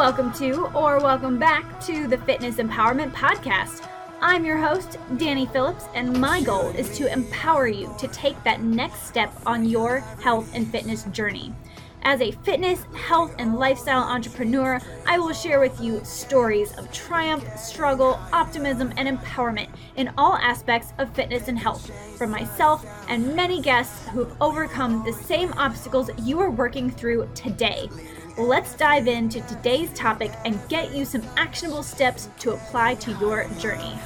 Welcome to, or welcome back to, the Fitness Empowerment Podcast. I'm your host, Danny Phillips, and my goal is to empower you to take that next step on your health and fitness journey. As a fitness, health, and lifestyle entrepreneur, I will share with you stories of triumph, struggle, optimism, and empowerment in all aspects of fitness and health from myself and many guests who have overcome the same obstacles you are working through today. Let's dive into today's topic and get you some actionable steps to apply to your journey.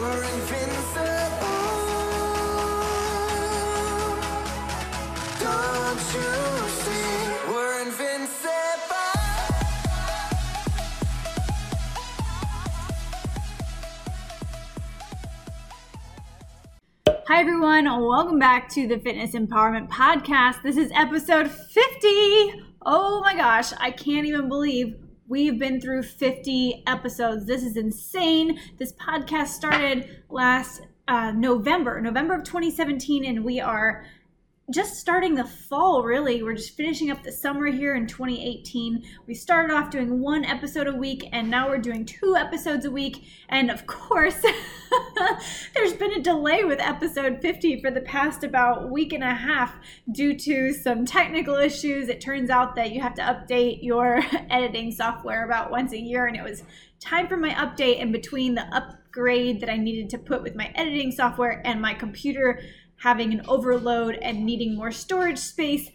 Hi, everyone. Welcome back to the Fitness Empowerment Podcast. This is episode 50. Oh my gosh, I can't even believe we've been through 50 episodes. This is insane. This podcast started last uh, November, November of 2017, and we are just starting the fall, really. We're just finishing up the summer here in 2018. We started off doing one episode a week, and now we're doing two episodes a week. And of course, there's been a delay with episode 50 for the past about week and a half due to some technical issues. It turns out that you have to update your editing software about once a year, and it was time for my update. And between the upgrade that I needed to put with my editing software and my computer having an overload and needing more storage space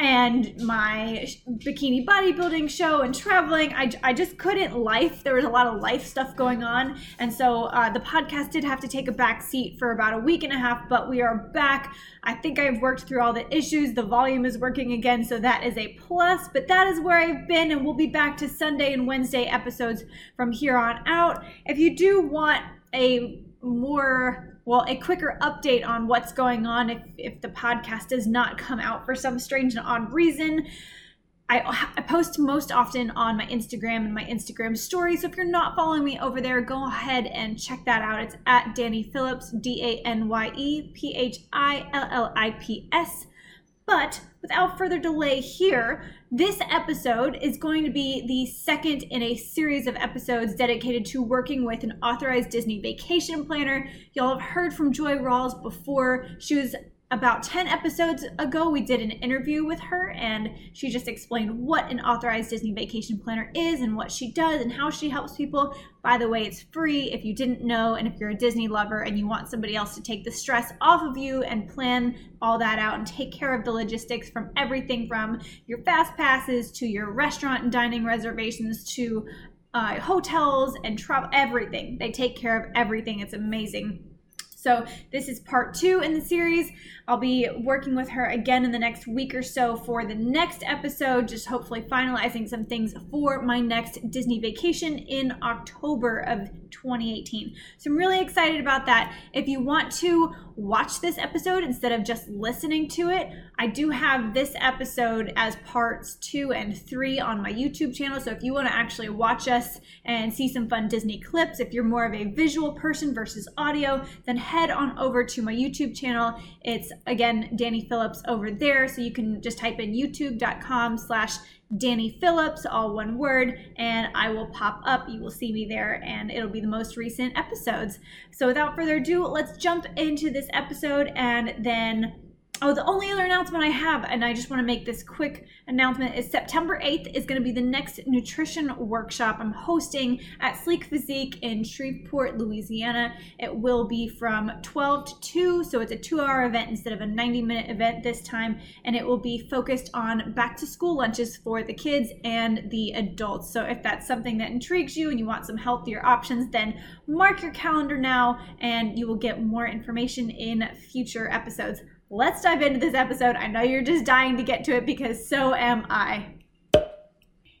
and my bikini bodybuilding show and traveling I, I just couldn't life there was a lot of life stuff going on. And so uh, the podcast did have to take a back seat for about a week and a half but we are back. I think i've worked through all the issues the volume is working again so that is a plus but that is where i've been and we'll be back to sunday and wednesday episodes from here on out. If you do want a more well, a quicker update on what's going on if, if the podcast does not come out for some strange and odd reason. I, I post most often on my Instagram and my Instagram story. So if you're not following me over there, go ahead and check that out. It's at Danny Phillips, D A N Y E P H I L L I P S. But without further delay here, this episode is going to be the second in a series of episodes dedicated to working with an authorized Disney vacation planner. Y'all have heard from Joy Rawls before. She was about 10 episodes ago, we did an interview with her, and she just explained what an authorized Disney vacation planner is and what she does and how she helps people. By the way, it's free if you didn't know, and if you're a Disney lover and you want somebody else to take the stress off of you and plan all that out and take care of the logistics from everything from your fast passes to your restaurant and dining reservations to uh, hotels and travel, everything. They take care of everything. It's amazing. So, this is part two in the series. I'll be working with her again in the next week or so for the next episode, just hopefully finalizing some things for my next Disney vacation in October of 2018. So, I'm really excited about that. If you want to watch this episode instead of just listening to it, I do have this episode as parts two and three on my YouTube channel. So, if you want to actually watch us and see some fun Disney clips, if you're more of a visual person versus audio, then head on over to my YouTube channel. It's again Danny Phillips over there. So you can just type in youtube.com slash Danny Phillips, all one word, and I will pop up. You will see me there, and it'll be the most recent episodes. So without further ado, let's jump into this episode and then Oh, the only other announcement I have, and I just want to make this quick announcement, is September 8th is going to be the next nutrition workshop I'm hosting at Sleek Physique in Shreveport, Louisiana. It will be from 12 to 2, so it's a two hour event instead of a 90 minute event this time, and it will be focused on back to school lunches for the kids and the adults. So if that's something that intrigues you and you want some healthier options, then mark your calendar now and you will get more information in future episodes let's dive into this episode. I know you're just dying to get to it because so am I.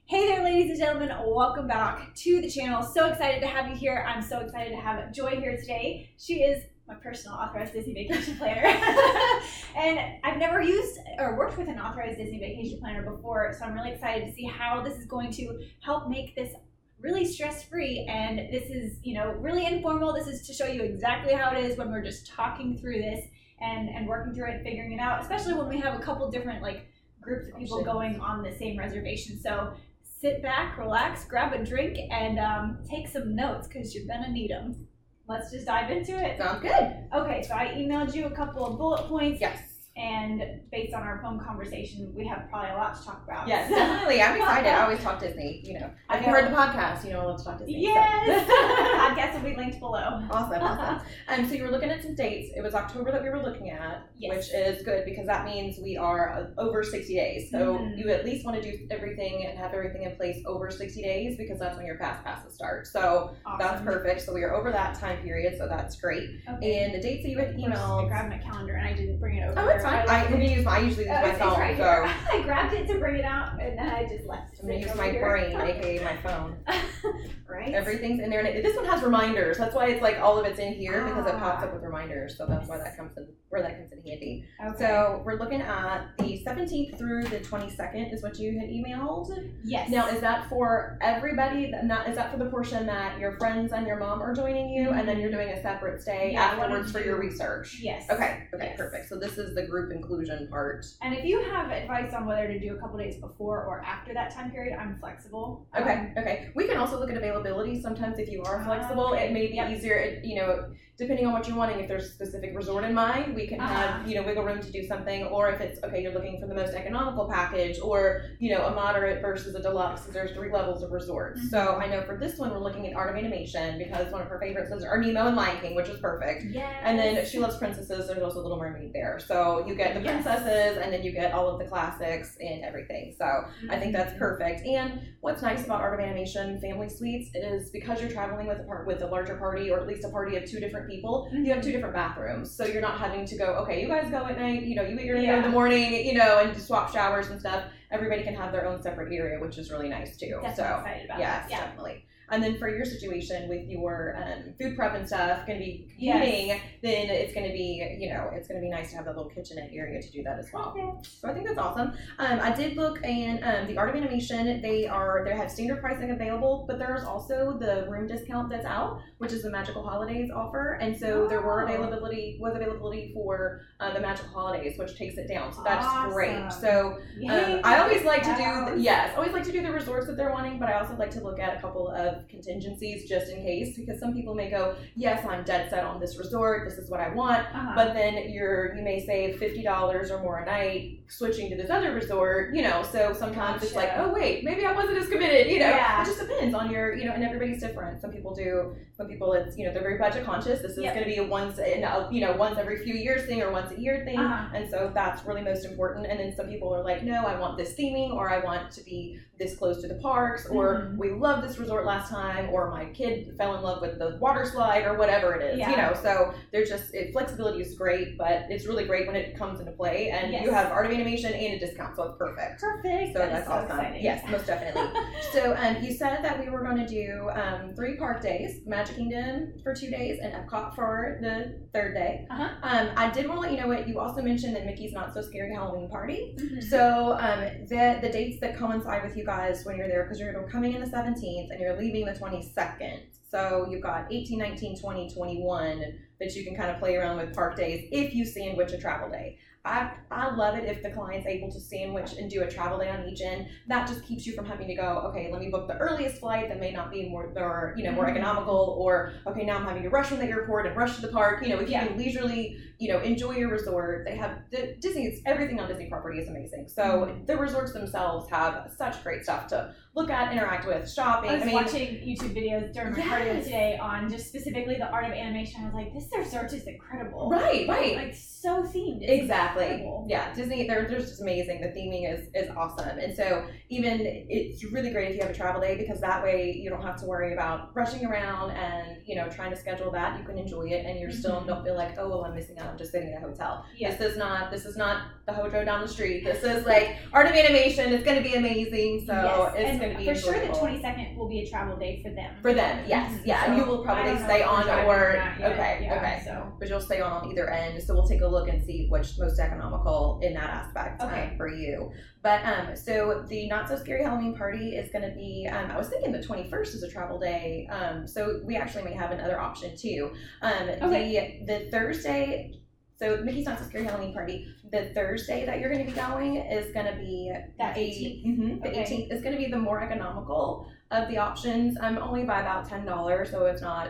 Hey there, ladies and gentlemen, welcome back to the channel. So excited to have you here. I'm so excited to have Joy here today. She is my personal authorized Disney vacation planner. and I've never used or worked with an authorized Disney vacation planner before, so I'm really excited to see how this is going to help make this really stress free. And this is, you know, really informal. This is to show you exactly how it is when we're just talking through this and, and working through it and figuring it out, especially when we have a couple different like groups of people going on the same reservation. So sit back, relax, grab a drink, and um, take some notes because you're gonna need them. Let's just dive into it. Sounds good. Okay, so I emailed you a couple of bullet points. Yes. And based on our phone conversation, we have probably a lot to talk about. Yes, definitely. I'm excited. I always talk Disney. You know, I if you know. heard the podcast, you know, let's talk Disney. so. Yes. Podcast will be linked below. Awesome, awesome. Um, so you were looking at some dates. It was October that we were looking at, Yes. which is good because that means we are uh, over 60 days. So Mhm. you at least want to do everything and have everything in place over 60 days because that's when your fast passes start. So that's perfect. So we are over that time period, so that's great. Okay. And the dates that you had course, I grabbed my calendar and I didn't bring it over. Oh, it's fine. I, I'm gonna use my, I usually use Oh, my phone, right so. I grabbed it to bring it out and then I just left. I'm gonna use my brain, aka my phone. right? Everything's in there, and it, this one has reminders. That's why it's like all of it's in here because it pops Ah. up with reminders. So that's why that comes in where that comes in handy. Okay. So we're looking at the 17th through the 22nd is what you had emailed. yes. Now is that for everybody? That not is that for the portion that your friends and your mom are joining you, and then you're doing a separate stay Yeah, afterwards for your research? Yes. Okay. Okay. Yes. Perfect. So this is the group inclusion part. And if you have advice on whether to do a couple days before or after that time period, I'm flexible. Okay, Um, okay. We can also look at availability. Sometimes if you are flexible, Okay, it may be yep. easier, you know, depending on what you're wanting. If there's a specific resort in mind, we can Uh-huh. have, you know, wiggle room to do something. Or if it's, okay, you're looking for the most economical package or, you know, a moderate versus a deluxe, because there's three levels of resorts. Mhm. So I know for this one, we're looking at Art of Animation because one of her favorites is are Nemo and Lion King, which is perfect. Yes. And then she loves princesses. There's also Little Mermaid there. So you get the Yes. princesses, and then you get all of the classics and everything. So I think that's perfect. And what's nice about Art of Animation Family Suites is because you're traveling with a part with a larger party or at least a party of two different people, you have two mm-hmm. different bathrooms. So you're not having to go, okay, you guys go at night, you know, you you're gonna in the morning, you know, and swap showers and stuff. Everybody can have their own separate area, which is really nice too. So excited about yes, that. Yeah. definitely. And then for your situation with your um, food prep and stuff, going to be Yes. then it's going to be, you know, it's going to be nice to have that little kitchenette area to do that as well. Perfect. So I think that's awesome. Um, I did look and um, the Art of Animation. They are they have standard pricing available, but there's also the room discount that's out, which is the Magical Holidays offer. And so there were Oh. availability was availability for uh, the Magical Holidays, which takes it down. So that's great. So um, I always like to do the, yes, always like to do the resorts that they're wanting, but I also like to look at a couple of contingencies just in case because some people may go, yes, I'm dead set on this resort. This is what I want. Uh-huh. But then you're you may save fifty dollars or more a night switching to this other resort, you know. So sometimes it's like, oh wait, maybe I wasn't as committed, you know. Yeah. It just depends on your, you know, and everybody's different. Some people do, some people it's you know they're very budget conscious. This is Yep. going to be a once in a, you know once every few years thing or once a year thing, Uh-huh. and so that's really most important. And then some people are like, no, I want this theming or I want to be this close to the parks or Mhm. we loved this resort last time or my kid fell in love with the water slide or whatever it is, Yeah. you know. So there's just it, flexibility is great, but it's really great when it comes into play and Yes. you have art of animation and a discount, so it's perfect. Perfect. So That that's so awesome. exciting. Yes, most definitely. so um, you said that we were going to do um, three park days: Magic Kingdom for two days and Epcot for the third day. Uh-huh. Um, I did want to let you know what you also mentioned that Mickey's Not So Scary Halloween Party. Mhm. So um, the the dates that coincide with you guys when you're there because you're coming in the 17th and you're leaving the 22nd. So you've got 18, 19, 20, 21 that you can kind of play around with park days if you sandwich a travel day. I, I love it if the client's able to sandwich and do a travel day on each end. That just keeps you from having to go, okay, let me book the earliest flight that may not be more, or, you know, more Mhm. economical, or okay, now I'm having to rush from the airport and rush to the park. You know, if you Yeah. can leisurely, you know, enjoy your resort, they have the Disney's everything on Disney property is amazing. So Mhm. the resorts themselves have such great stuff to look at, interact with, shopping. I was I mean, watching YouTube videos during my cardio today on just specifically the art of animation. I was like, this resort is incredible. right, right. Like so themed. It's Exactly. incredible. Yeah, Disney, they're, they're just amazing. The theming is is awesome, and so even it's really great if you have a travel day because that way you don't have to worry about rushing around and you know trying to schedule that. You can enjoy it, and you're still Mhm. don't feel like oh well I'm missing out. I'm just sitting in a hotel. Yes. This is not this is not the Hojo down the street. This is like art of animation. It's going to be amazing. So Yes, it's going to be for sure. The twenty second will be a travel day for them. For them, yes, Mhm. yeah, So, and you will probably stay on or okay, Yeah, okay. So but you'll stay on on either end. So we'll take a look and see which most economical in that aspect um, Okay. for you. But um, so the not so scary Halloween party is going to be. Um, I was thinking the twenty first is a travel day. Um, so we actually may have another option too. Um, Okay. the the Thursday. So Mickey's not so scary Halloween party. The Thursday that you're going to be going is going to be That the 18th? mhm, the Okay. 18th is going to be the more economical of the options. Um, only by about ten dollars, so it's not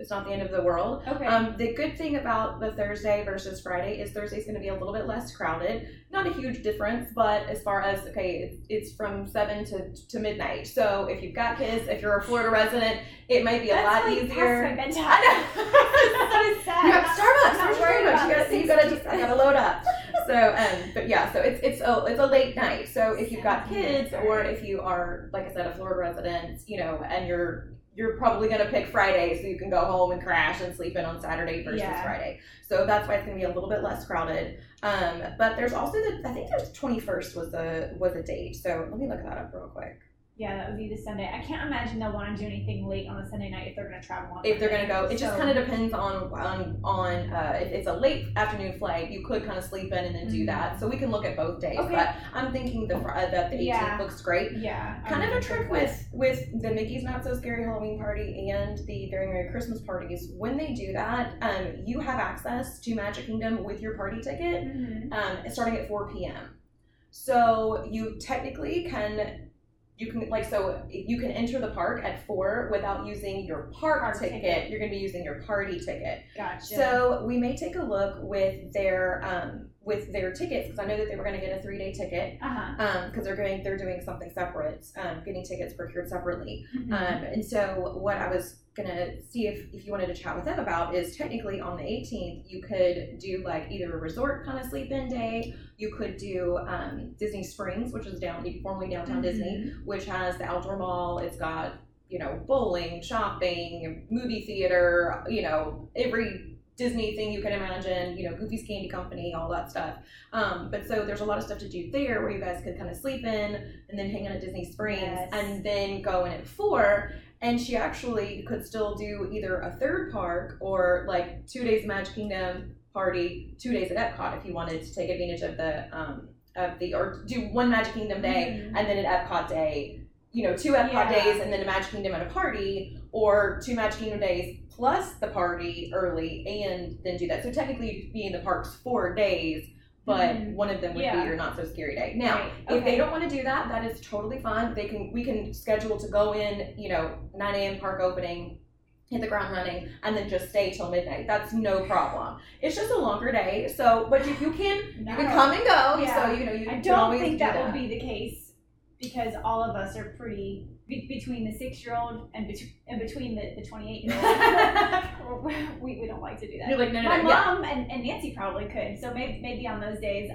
it's not the end of the world. okay. Um, the good thing about the Thursday versus Friday is Thursday's going to be a little bit less crowded. Not a huge difference, but as far as okay, it's, it's from seven to, to midnight. So if you've got kids, if you're a Florida resident, it might be a That's lot like easier. past my bedtime. I know. so sad. You have Starbucks. Where's worried Starbucks? You gotta, the you gotta, 60s. I gotta load up. So, um, but yeah, so it's it's a it's a late night. So if you've got kids, or if you are, like I said, a Florida resident, you know, and you're you're probably gonna pick Friday so you can go home and crash and sleep in on Saturday versus Yeah. Friday. So that's why it's gonna be a little bit less crowded. Um, but there's also the I think there's twenty first was the was a date. So let me look that up real quick. Yeah, that would be the Sunday. I can't imagine they'll want to do anything late on a Sunday night if they're going to travel on. if they're gonna go. It just kind of depends on on on uh, if it's a late afternoon flight. You could kind of sleep in and then do Mhm. that. So we can look at both days. Okay. But I'm thinking the uh, that the 18th Yeah. looks great. Yeah. Kind I'm of a trick with with the Mickey's Not So Scary Halloween party and the Very Merry Christmas parties. When they do that, um, you have access to Magic Kingdom with your party ticket Mhm. um, starting at 4 p.m. So you technically can, you can like so you can enter the park at four without using your park, Park ticket. ticket. You're going to be using your party ticket. Gotcha. So we may take a look with their um, with their tickets because I know that they were going to get a three day ticket Uh huh. because they're going they're doing something separate, um, getting tickets procured separately. Mm-hmm. Um, and so what I was gonna see if, if you wanted to chat with them about is technically on the 18th you could do like either a resort kind of sleep in day. You could do um, Disney Springs, which is down formerly downtown Disney, which has the outdoor mall. It's got you know bowling, shopping, movie theater. You know every Disney thing you can imagine. You know Goofy's Candy Company, all that stuff. Um, but so there's a lot of stuff to do there where you guys could kind of sleep in and then hang out at Disney Springs Yes. and then go in at four. And she actually could still do either a third park or like two days Magic Kingdom party, two days at Epcot if you wanted to take advantage of the um of the or do one Magic Kingdom day Mhm. and then an Epcot day, you know, two Epcot Yeah. days and then a Magic Kingdom and a party, or two Magic Kingdom days plus the party early and then do that. So technically you'd be in the parks four days, but Mhm. one of them would Yeah. be your not so scary day. Now, Right, if they don't want to do that, that is totally fine. They can we can schedule to go in, you know, nine AM park opening, hit the ground running, and then just stay till midnight. That's no problem. It's just a longer day. So but you, you can you can come and go. Yeah. So you know you I don't think do that, will be the case because all of us are pretty be, between the six year old and, and between the, the 28 year old. we, we don't like to do that. You're like, no, no, My no, yeah. mom and, and Nancy probably could. So maybe, maybe on those days,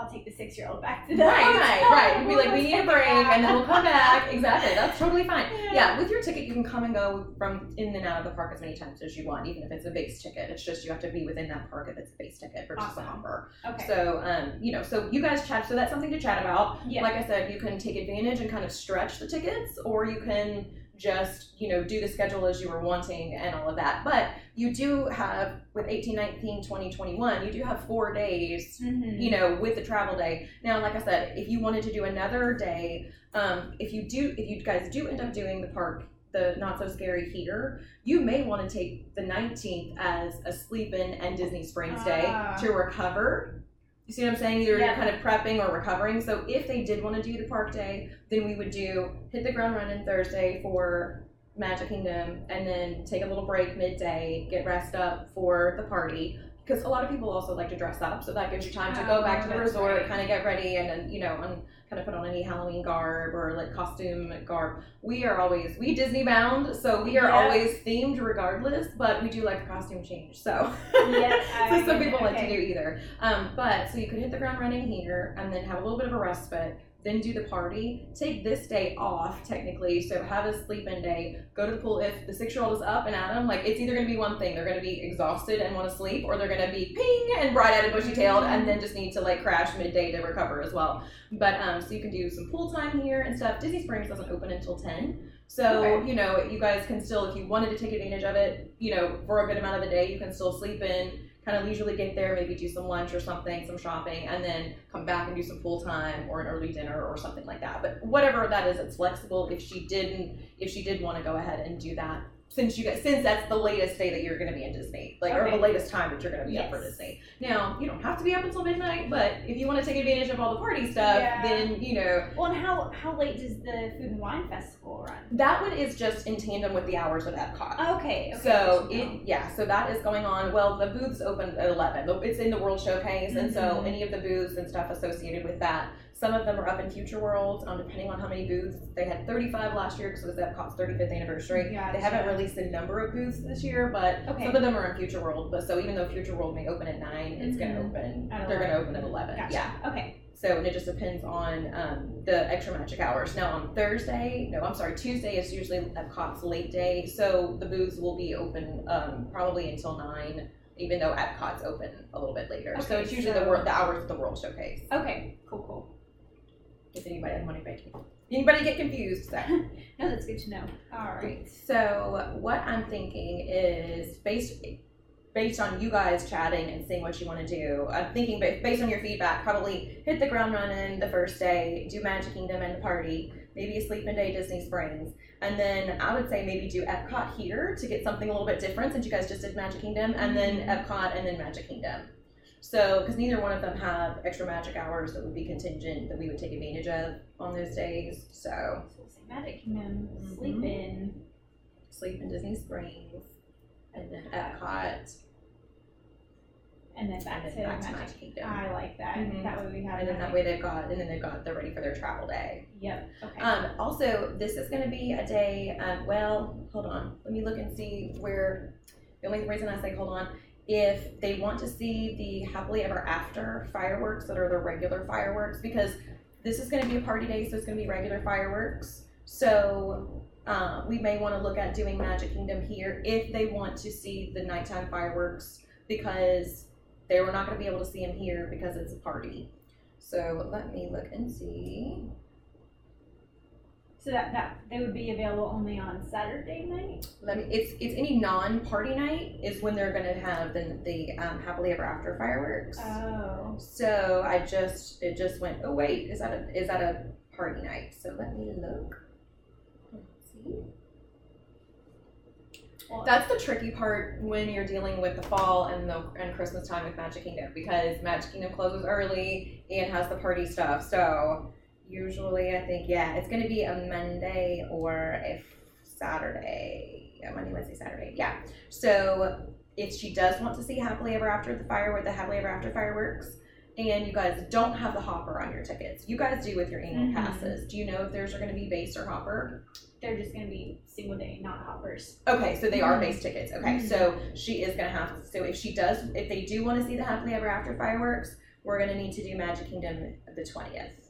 I'll take the six year old back to the Right, right, right. We'd be like, we need a break, and then we'll come back. Exactly, that's totally fine. Yeah. Yeah, with your ticket, you can come and go from in and out of the park as many times as you want, even if it's a base ticket. It's just you have to be within that park if it's a base ticket versus Awesome. a hopper. Okay. So, um, you know, so you guys chat. So that's something to chat about. yeah. Like I said, you can take advantage and kind of stretch the tickets, or you can just, you know, do the schedule as you were wanting and all of that. But you do have, with 18, 19, 20, 21, you do have four days Mhm. you know, with the travel day. Now, like I said, if you wanted to do another day, um, if you do, if you guys do end up doing the park, the not so scary here, you may want to take the 19th as a sleep in and Disney Springs day Ah. to recover. You see what I'm saying? Either Yeah. you're kind of prepping or recovering. So if they did want to do the park day, then we would do hit the ground running Thursday for Magic Kingdom and then take a little break midday, get rest up for the party. Because a lot of people also like to dress up, so that gives you time to go back to the resort, right. kind of get ready, and then you know, and kind of put on any Halloween garb or like costume garb. We are always we Disney bound, so we are Yeah. always themed regardless. But we do like a costume change, so Yeah, so some people like to do either. Um, but so you could hit the ground running here, and then have a little bit of a respite. Then do the party. Take this day off, technically. So have a sleep in day. Go to the pool. If the six year old is up and at 'em, like it's either going to be one thing. They're going to be exhausted and want to sleep, or they're going to be ping and bright eyed and bushy tailed, and then just need to like crash midday to recover as well. But um, so you can do some pool time here and stuff. Disney Springs doesn't open until 10. So, Okay. you know, you guys can still, if you wanted to take advantage of it, you know, for a good amount of the day, you can still sleep in, kind of leisurely get there, maybe do some lunch or something, some shopping, and then come back and do some pool time or an early dinner or something like that. But whatever that is, it's flexible. If she didn't, if she did want to go ahead and do that, since you guys, since that's the latest day that you're going to be in Disney, like, or the latest time that you're going to be up for Disney. Now, you don't have to be up until midnight, but if you want to take advantage of all the party stuff, Yeah. then, you know, Well, and how how late does the food and wine festival run? that one is just in tandem with the hours of Epcot. Okay. okay So it yeah, so that is going on. Well, the booths open at eleven. It's in the World Showcase, and so Mhm. any of the booths and stuff associated with that. Some of them are up in Future World, um, depending on how many booths. They had 35 last year because it was Epcot's 35th anniversary. Gotcha. They haven't released the number of booths this year, but Okay. some of them are in Future World. But so even though Future World may open at nine, it's going to open. They're going to open at 11. Gotcha. Yeah. Okay. So and it just depends on um, the extra magic hours. Now on Thursday, no, I'm sorry, Tuesday is usually Epcot's late day, so the booths will be open um, probably until nine, even though Epcot's open a little bit later. so it's usually so- the the hours of the World Showcase. Okay. Cool. Cool. If anybody had money making, anybody get confused. So. No, that's good to know. All right. So what I'm thinking is based based on you guys chatting and seeing what you want to do. I'm thinking ba- based on your feedback, probably hit the ground running the first day, do Magic Kingdom and the party, maybe a sleep in day Disney Springs, and then I would say maybe do Epcot here to get something a little bit different since you guys just did Magic Kingdom, and then Mhm. Epcot and then Magic Kingdom. So, because neither one of them have extra magic hours that would be contingent that we would take advantage of on those days. So, So we'll say Magic Kingdom, Mhm. sleep in. sleep in Disney Springs, and then Epcot, and then back and to then back to Magic. Magic Kingdom. I like that. Mhm. That way we have. And then that way they've got, and then they've got, they're ready for their travel day. Yep. Okay. Um, also, this is going to be a day. Um, well, hold on. Let me look and see where. The only reason I say hold on, if they want to see the happily ever after fireworks that are the regular fireworks, because this is going to be a party day, so it's going to be regular fireworks. So uh, we may want to look at doing Magic Kingdom here if they want to see the nighttime fireworks, because they were not going to be able to see them here because it's a party. So let me look and see. So that that they would be available only on Saturday night. Let me. It's it's any non-party night is when they're gonna have the the um, happily ever after fireworks. Oh. so I just it just went. Oh wait, is that a is that a party night? So let me look. Let's see. Well, That's the tricky part when you're dealing with the fall and the and Christmas time with Magic Kingdom because Magic Kingdom closes early and has the party stuff. So usually I think yeah, it's gonna be a Monday or a Saturday. Yeah, Monday, Wednesday, Saturday. Yeah. So if she does want to see Happily Ever After the firework, the Happily Ever After fireworks, and you guys don't have the hopper on your tickets, you guys do with your annual Mhm. passes. Do you know if theirs are going to be base or hopper? they're just gonna be single day, not hoppers. Okay, so they are Mhm. base tickets. Okay, Mhm. so she is gonna have. So if she does, if they do want to see the happily ever after fireworks, we're gonna need to do Magic Kingdom the twentieth.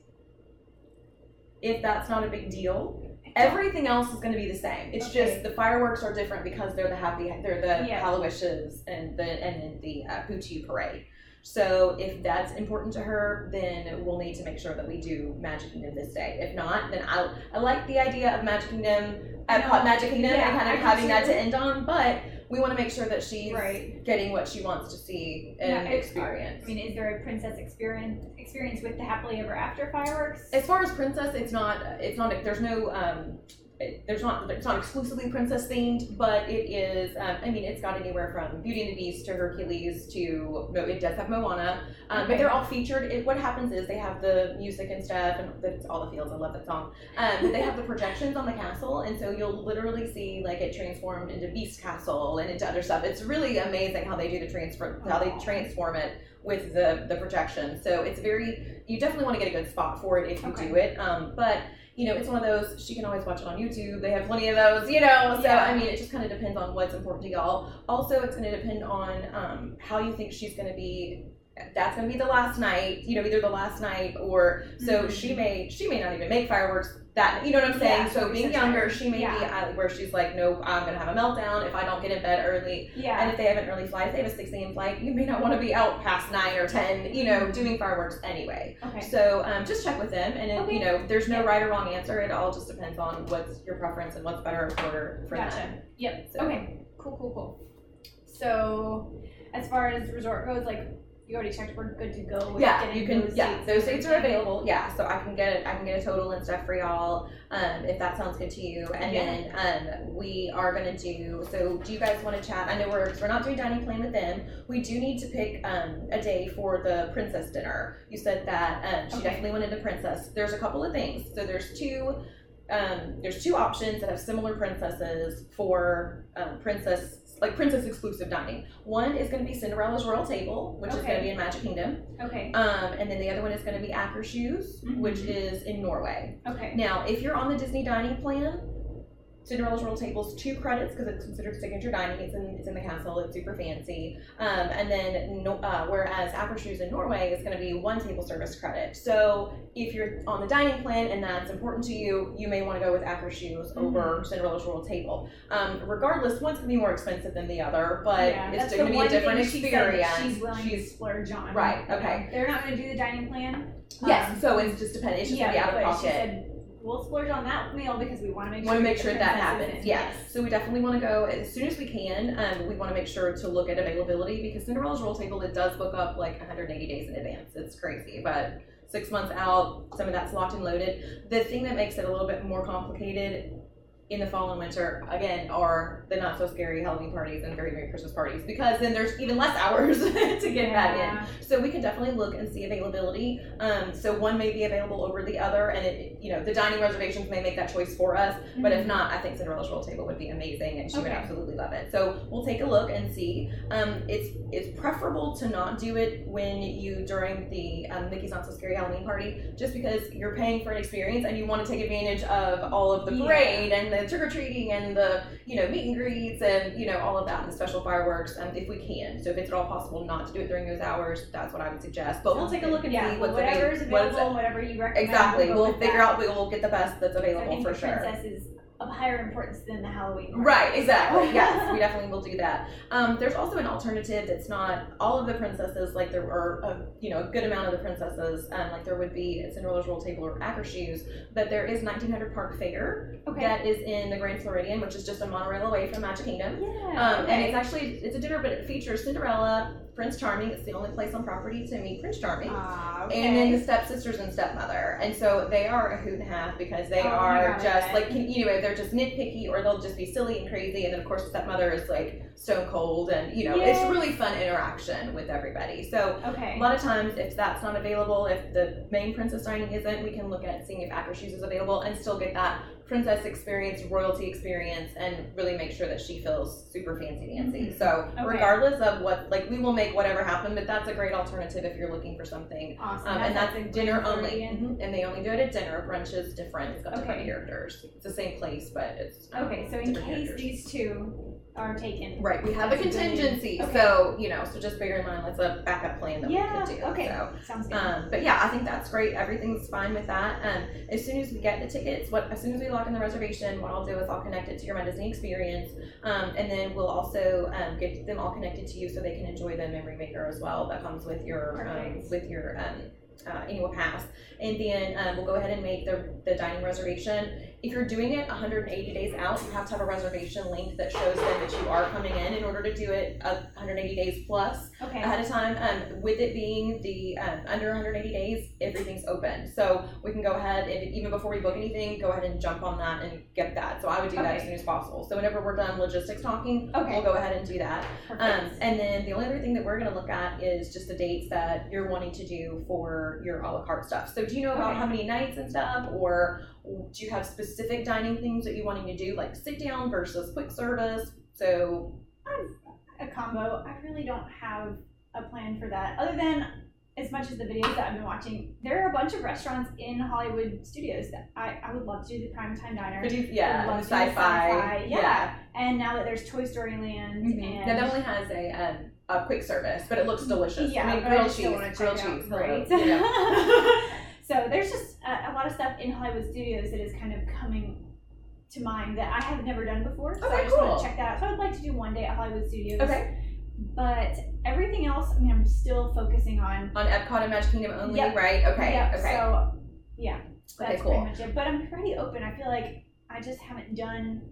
If that's not a big deal, everything else is gonna be the same. It's Okay. just the fireworks are different because they're the happy, they're the Yeah. Hallowishes and the and the uh, Poochie parade. So if that's important to her, then we'll need to make sure that we do Magic Kingdom this day. If not, then I I like the idea of Magic Kingdom, No, Magic Kingdom, yeah, and kind of having that to end on. But we want to make sure that she's Right. getting what she wants to see and is- experience. I mean, is there a princess experience experience with the happily ever after fireworks? As far as princess, it's not. It's not. There's no. Um, it, there's not. It's not exclusively princess themed, but it is. Um, I mean, it's got anywhere from Beauty and the Beast to Hercules to. No, it does have Moana. Um, But they're all featured. It, what happens is they have the music and stuff, and it's all the fields. I love that song. Um, but they have the projections on the castle, and so you'll literally see like it transformed into Beast Castle and into other stuff. It's really amazing how they do the transfer, how they transform it with the the projection. So it's very. You definitely want to get a good spot for it if you Okay. do it. Um, but you know, it's one of those. She can always watch it on YouTube. They have plenty of those. You know, so Yeah. I mean, it just kind of depends on what's important to y'all. Also, it's going to depend on um, how you think she's going to be that's gonna be the last night, you know, either the last night or so Mhm. she may she may not even make fireworks that you know what I'm saying. Yeah, so being younger, she may be at, where she's like, nope, I'm gonna have a meltdown if I don't get in bed early. Yeah. And if they have an early flight, if they have a 6 a.m. flight, you may not want to be out past 9 or 10, you know, doing fireworks anyway. okay. So um, just check with them, and it, Okay. you know, there's no Yeah. right or wrong answer. It all just depends on what's your preference and what's better for for Gotcha. them. Yep. So- Okay. Cool. Cool. Cool. So, as far as resort goes, like you already checked, we're good to go. With Yeah, you can. Those yeah, dates those dates are available. Yeah, so I can get it. I can get a total and stuff for y'all. Um, if that sounds good to you, and Yeah. then um, we are gonna do. So, do you guys want to chat? I know we're we're not doing dining plan with them. We do need to pick um a day for the princess dinner. You said that um she Okay. definitely wanted a princess. There's a couple of things. So there's two. Um, there's two options that have similar princesses for um, princess like princess exclusive dining. One is going to be Cinderella's Royal Table, which is going to be in Magic Kingdom. Okay. Um, and then the other one is going to be Akershus, Mhm. which is in Norway. Okay. Now, if you're on the Disney dining plan, Cinderella's Royal Table is two credits because it's considered signature dining. It's in it's in the castle. It's super fancy. Um, and then no, uh, whereas Akershus in Norway is going to be one table service credit. So if you're on the dining plan and that's important to you, you may want to go with Akershus over Cinderella's Royal Table. Um, regardless, one's going to be more expensive than the other, but yeah, it's going to be a different thing she experience. She's willing to splurge on. Right, okay. They're not going to do the dining plan. yes, Um, so it's just dependent. It's just going to be out of pocket. We'll splurge on that meal because we want to make sure want to make sure that happens. Yes. So we definitely want to go as soon as we can. Um, we want to make sure to look at availability because Cinderella's Royal Table it does book up like 180 days in advance. It's crazy, but six months out, some of that's locked and loaded. The thing that makes it a little bit more complicated in the fall and winter again are the not so scary Halloween parties and very Merry Christmas parties because then there's even less hours to get that in. So we can definitely look and see availability. Um, so one may be available over the other, and it, you know, the dining reservations may make that choice for us. But if Mhm. not, I think Cinderella's Royal Table would be amazing, and she would absolutely love it. So we'll take a look and see. Um, it's it's preferable to not do it when you during the um, Mickey's Not So Scary Halloween party, just because you're paying for an experience and you want to take advantage of all of the Yeah. and the trick or treating and the you know meet and greets and you know all of that and the special fireworks. Um, if we can, so if it's at all possible not to do it during those hours, that's what I would suggest. But we'll take a look and yeah, see what's whatever's available. What's whatever you recommend. Exactly. go We'll figure that. out. We'll get the best that's available for sure. princess is of higher importance than the Halloween. party. Right, exactly. yes, we definitely will do that. Um, there's also an alternative that's not all of the princesses, like there are, a, you know, a good amount of the princesses, um, like there would be at Cinderella's Royal Table or Akershus, but there is 1900 Park Fare Okay. that is in the Grand Floridian, which is just a monorail away from Magic Kingdom. yeah. Um, okay. And it's actually it's a dinner, but it features Cinderella, Prince Charming. It's the only place on property to meet Prince Charming. Ah, okay. And then the stepsisters and stepmother, and so they are a hoot and a half because they Oh are God, just okay. like can- you know they're just nitpicky or they'll just be silly and crazy, and then of course the stepmother is like stone cold, and you know it's really fun interaction with everybody. So okay. a lot of times if that's not available, if the main princess dining isn't, we can look at seeing if Akershus is available and still get that princess experience, royalty experience, and really make sure that she feels super fancy dancy. Mhm. So Okay. regardless of what, like we will make whatever happen, but that's a great alternative if you're looking for something Awesome. um, and that's at the dinner only. Mhm. And they only do it at dinner. Brunch is different. It's got different characters. It's the same place, but it's um, Okay, so in case characters. these two are taken. Right, we have a That's a good- contingency, okay. so you know, so just bear in mind that's a backup plan that Yeah. we could do. Okay. So, Sounds good. um, but yeah, I think that's great. Everything's fine with that. Um, as soon as we get the tickets, what as soon as we lock in the reservation, what I'll do is I'll connect it to your My Disney Experience, um, and then we'll also um, get them all connected to you so they can enjoy the Memory Maker as well. That comes with your um, with your um, uh, annual pass, and then um, we'll go ahead and make the the dining reservation. If you're doing it 180 days out, you have to have a reservation link that shows them that you are coming in in order to do it uh, 180 days plus okay. ahead of time. Um, with it being the um, under 180 days, everything's open. So we can go ahead and even before we book anything, go ahead and jump on that and get that. So I would do that as soon as possible. So whenever we're done logistics talking, Okay. we'll go ahead and do that. Um, and then the only other thing that we're going to look at is just the dates that you're wanting to do for your a la carte stuff. So do you know about Okay. how many nights and stuff, or do you have specific dining things that you wanting to do, like sit down versus quick service? So I'm a combo. I really don't have a plan for that, other than as much as the videos that I've been watching. There are a bunch of restaurants in Hollywood studios that I, I would love to do the primetime diner. You- yeah, Would love and to sci-fi, yeah. And now that there's Toy Story Land Mhm. and Yeah, that only has a um, a quick service, but it looks delicious. Yeah, I mean, grilled cheese, grilled cheese, right? know. so there's just a, a lot of stuff in Hollywood Studios that is kind of coming to mind that I have never done before. So Okay, I just want to check that out. So I'd like to do one day at Hollywood Studios. Okay. But everything else, I mean, I'm still focusing on. On Epcot and Magic Kingdom only, Yep. right? Okay, Yep, okay. So yeah, that's okay, cool. pretty much it. But I'm pretty open. I feel like I just haven't done.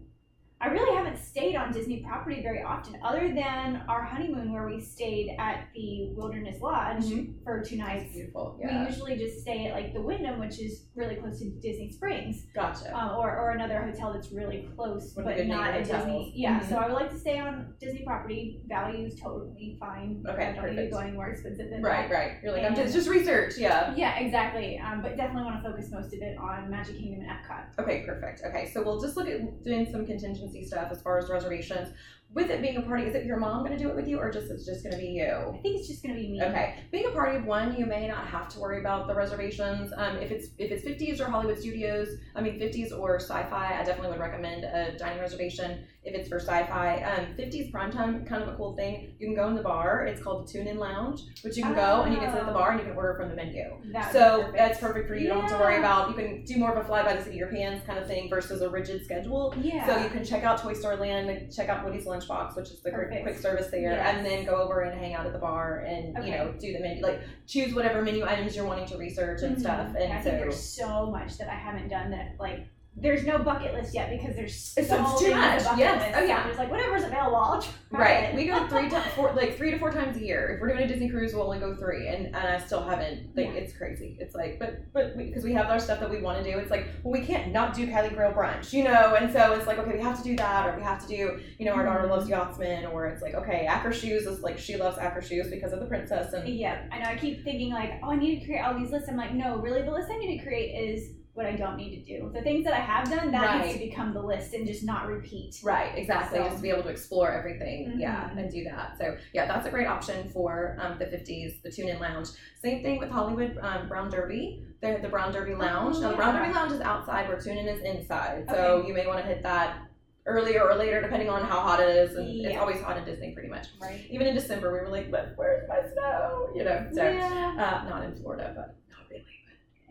I really haven't stayed on Disney property very often, other than our honeymoon where we stayed at the Wilderness Lodge Mhm. for two That's nights. beautiful. We usually just stay at like the Wyndham, which is really close to Disney Springs, Gotcha. um, or, or another hotel that's really close, One but not a. Disney. Yeah, Mhm. so I would like to stay on Disney property. Value is totally fine. Okay, I don't need to go more expensive than right, that. right. You're like, I'm just, just research. Yeah. Yeah, exactly. Um, but definitely want to focus most of it on Magic Kingdom and Epcot. Okay, perfect. Okay, so we'll just look at doing some contingency stuff as far as reservations. With it being a party, is it your mom going to do it with you, or just it's just going to be you? I think it's just gonna be me. Okay, being a party of one, you may not have to worry about the reservations. Um, if it's if it's 50s or Hollywood Studios, I mean 50s or Sci-Fi, I definitely would recommend a dining reservation. If it's for Sci-Fi, um, 50s primetime, kind of a cool thing. You can go in the bar. It's called the Tune In Lounge, which you can go and you can sit at the bar and you can order from the menu. That So perfect. that's perfect for you. You don't have to worry about. You can do more of a fly by the seat of your pants kind of thing versus a rigid schedule. Yeah. So you can check out Toy Story Land, check out Woody's Lunchbox, which is the quick, Perfect. quick service there, Yes. and then go over and hang out at the bar and you know do the menu, like choose whatever menu items you're wanting to research and Mhm. stuff. And I And think there's so much that I haven't done that like there's no bucket list yet because there's so It's- it's too much. Yes. lists. Oh, yeah. I'm like whatever's available, I'll try right, it. we go three to four, like three to four times a year. If we're doing a Disney cruise, we'll only go three, and, and I still haven't. Like Yeah. it's crazy. It's like, but but because we, have our stuff that we want to do, it's like well we can't not do Cali Grill brunch, you know. And so it's like okay we have to do that, or we have to do you know our daughter Mhm. loves Yachtsman, or it's like okay Akershus is like she loves Akershus because of the princess and Yeah, I know. I keep thinking like, oh, I need to create all these lists. I'm like, no, really, the list I need to create is what I don't need to do. The things that I have done, that needs to become the list and just not repeat. Right, exactly. So- Just to be able to explore everything, yeah, Mhm. and do that. So yeah, that's a great option for um, the 50s, the Tune In Lounge. Same thing with Hollywood um, Brown Derby. The the Brown Derby Lounge. Oh, now the Brown. Derby Lounge is outside, where Tune In is inside. So Okay. you may want to hit that earlier or later, depending on how hot it is. And it's always hot in Disney, pretty much. Right. Even in December, we were like, "But where's my snow?" You know. So yeah. uh, not in Florida, but not really.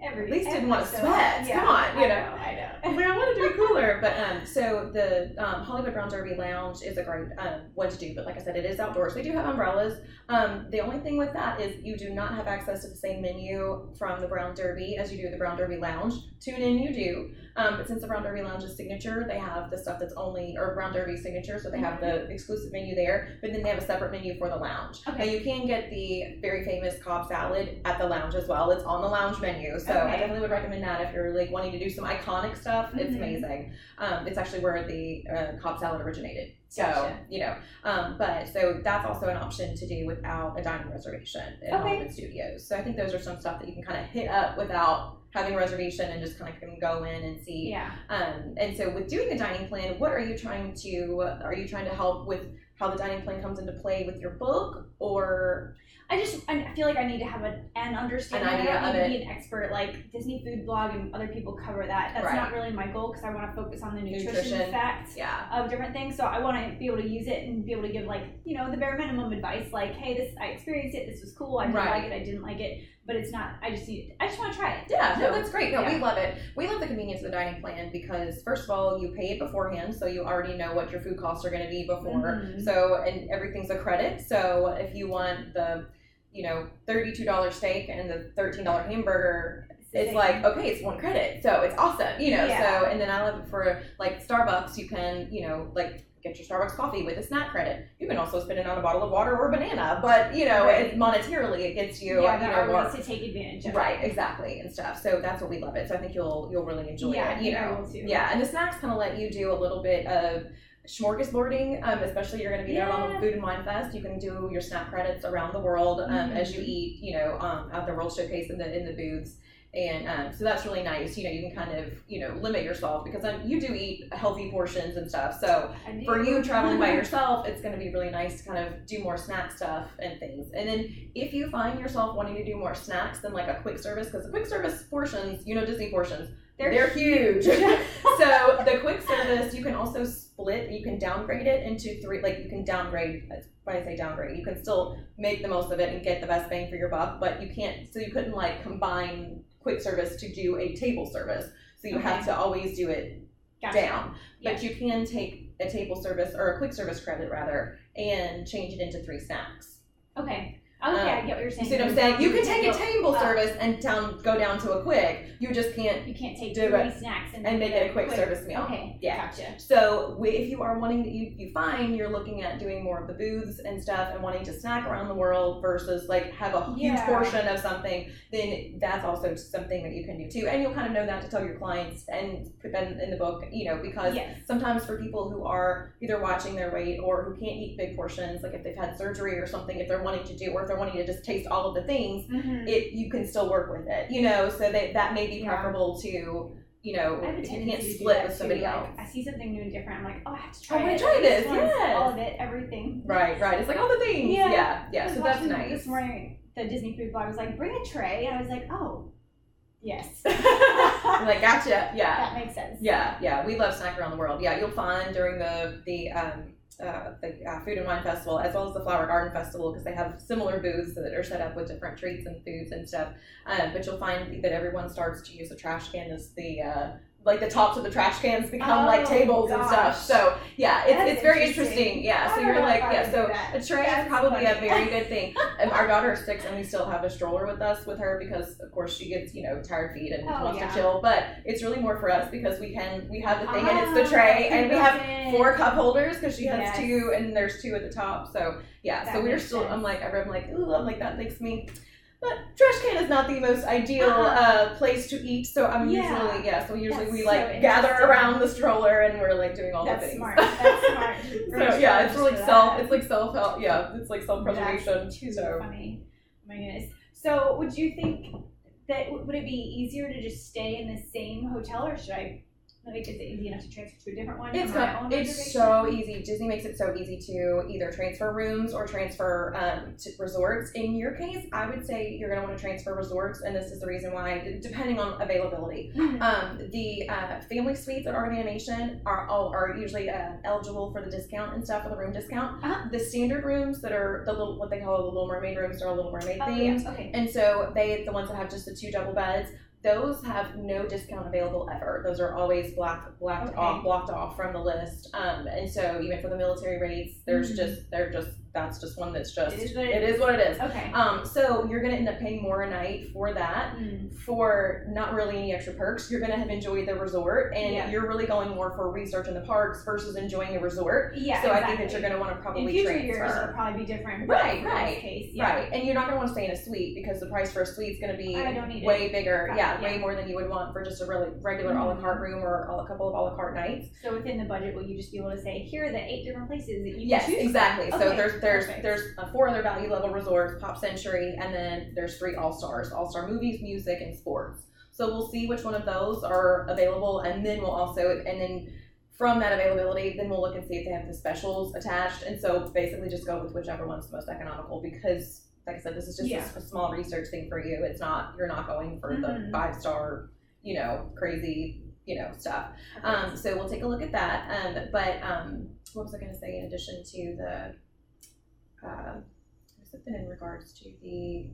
Every, at least didn't wanna so- sweat. Yeah, Come on, you I know. I know. I like, I wanted to be cooler, but um, so the um, Hollywood Brown Derby Lounge is a great um, one to do. But like I said, it is outdoors. We do have umbrellas. Um, the only thing with that is you do not have access to the same menu from the Brown Derby as you do the Brown Derby Lounge. Tune in, you do. Um, but since the Brown Derby Lounge is signature, they have the stuff that's only or Brown Derby signature, so they have the exclusive menu there. But then they have a separate menu for the lounge. Okay. Now you can get the very famous Cobb salad at the lounge as well. It's on the lounge menu, so I definitely would recommend that if you're like wanting to do some iconic stuff. It's Mhm. amazing. Um, it's actually where the uh, Cobb salad originated. So Gotcha. you know, um, but so that's also an option to do without a dining reservation in Okay. Hollywood Studios. So I think those are some stuff that you can kind of hit up without having a reservation and just kind of can go in and see Yeah. um, and so with doing a dining plan, what are you trying to, are you trying to help with how the dining plan comes into play with your book or, I just I feel like I need to have a, an understanding. An idea I don't of need to be an expert like Disney Food Blog and other people cover that. That's Right. not really my goal because I want to focus on the nutrition, Nutrition. facts yeah, of different things. So I want to be able to use it and be able to give like you know the bare minimum advice. Like, hey, this I experienced it. This was cool. I didn't Right. like it. I didn't like it. But it's not. I just need. I just want to try it. yeah, no, that's great. No, we love it. We love the convenience of the dining plan because first of all, you pay it beforehand, so you already know what your food costs are going to be before. Mhm. So, and everything's a credit. So if you want the, you know, $32 steak and the $13 hamburger, the it's like okay it's one credit so it's awesome you know Yeah. so and then i love it for like starbucks you can you know like get your starbucks coffee with a snack credit. You can also spend it on a bottle of water or a banana but you know Right. it, monetarily it gets you yeah, you know are more ways to take advantage of right it. exactly and stuff. So that's what we love it. So i think you'll you'll really enjoy Yeah, it you know. yeah and the snacks kind of let you do a little bit of smorgasbording um, especially you're going to be there on the food and wine fest. You can do your snack credits around the world um, Mhm. as you eat you know um, at the world showcase in the in the booths and um, so that's really nice you know you can kind of you know limit yourself because um, you do eat healthy portions and stuff so for you traveling by yourself, it's going to be really nice to kind of do more snack stuff and things. And then if you find yourself wanting to do more snacks than like a quick service, because the quick service portions, you know, Disney portions, they're, huge. so the quick service, you can also split. You can downgrade it into three. Like you can downgrade. When I say downgrade, you can still make the most of it and get the best bang for your buck. But you can't. So you couldn't like combine quick service to do a table service. So you have to always do it Gotcha. down. But you can take a table service or a quick service credit rather and change it into three snacks. Okay. Okay, I Um, get what you're saying. You see what I'm saying? You can take a table service and down go down to a quick. You just can't You can't take Do it snacks and, and make it a quick service meal. Okay. Yeah. Gotcha. So we- if you are wanting, you, you find you're looking at doing more of the booths and stuff and wanting to snack around the world versus like have a huge Yeah. portion of something, then that's also something that you can do too. And you'll kind of know that to tell your clients and put that in the book, you know, because Yes. sometimes for people who are either watching their weight or who can't eat big portions, like if they've had surgery or something, if they're wanting to do, or they're wanting to just taste all of the things, Mm-hmm. it you can still work with it, you know. So that that may be Yeah. preferable to, you know, I have a if you can't split with too, somebody like, else. I see something new and different. I'm like, oh, I have to try. I wanna it. try this, yes. All of it, everything. Right, right. It's like all the things. Yeah. Yeah, yeah. So that's nice. This morning, the Disney food blog was like, bring a tray, and I was like, oh, yes. I'm like, gotcha. Yeah. That makes sense. Yeah, yeah, we love snack around the world. Yeah, you'll find during the the um, uh, the uh, food and wine festival as well as the flower garden festival because they have similar booths that are set up with different treats and foods and stuff. Um, but you'll find that everyone starts to use the trash can as the uh, like the tops of the trash cans become like Oh, tables and stuff. So yeah, it's, it's very interesting. interesting. Yeah, so you're like yeah, so a tray is probably a very good thing. Um, our daughter is six and we still have a stroller with us with her because of course she gets you know tired feet and Oh, wants yeah. to chill. But it's really more for us because we can we have the thing and it's the Ah, tray and we have four cup holders because she has Yes. two and there's two at the top. So yeah, That so we're still. sense. I'm like I'm like ooh, I'm like that makes me. But trash can is not the most ideal Uh-uh. uh, place to eat, so I'm Yeah. usually yeah. So usually That's we so like gather around the stroller and we're like doing all the That's things. smart. That's smart. So yeah, it's like self. It's like self help. Yeah, it's like self preservation. That's too So funny. Oh my goodness. So, would you think that would it be easier to just stay in the same hotel, or should I? Like, is it easy enough to transfer to a different one? It's for got, own it's so easy. Disney makes it so easy to either transfer rooms or transfer um, to resorts. In your case, I would say you're going to want to transfer resorts, and this is the reason why, depending on availability. Mhm. Um, the uh, family suites at Art of Animation are all are usually uh, eligible for the discount and stuff for the room discount. Uh-huh. The standard rooms that are the little what they call the Little Mermaid rooms are Little Mermaid Oh, themed. yeah. Okay. And so they, the ones that have just the two double beds, those have no discount available ever. Those are always blacked, blacked Okay. off, blocked off from the list. Um, and so even for the military rates, there's Mhm. just, they're just, that's just one that's just, It is what it it is. is what it is. Okay. Um, so you're gonna end up paying more a night for that. Mm. For not really any extra perks, you're gonna have enjoyed the resort, and Yeah. you're really going more for research in the parks versus enjoying a resort. Yeah. so I think that you're gonna want to probably in future transfer. years it'll probably be different. Right, right, Case, yeah. Right, and you're not gonna want to stay in a suite because the price for a suite is gonna be way bigger. Got Yeah, it, way more than you would want for just a really regular a la Mhm. carte room or a couple of a la carte nights. So within the budget, will you just be able to say, here are the eight different places that you Yes, can choose? from? exactly. So Okay, there's there's perfect. there's four other value level resorts: Pop Century, and then there's three All Stars: All Star Movies, Music, and Sports. So we'll see which one of those are available, and then we'll also and then. From that availability, then we'll look and see if they have the specials attached, and so basically just go with whichever one's the most economical. Because, like I said, this is just a Yeah. s- a, small research thing for you. It's not you're not going for Mhm. the five star, you know, crazy, you know, stuff. Um, so we'll take a look at that. Um, but um, what was I going to say in addition to the, uh, something in regards to the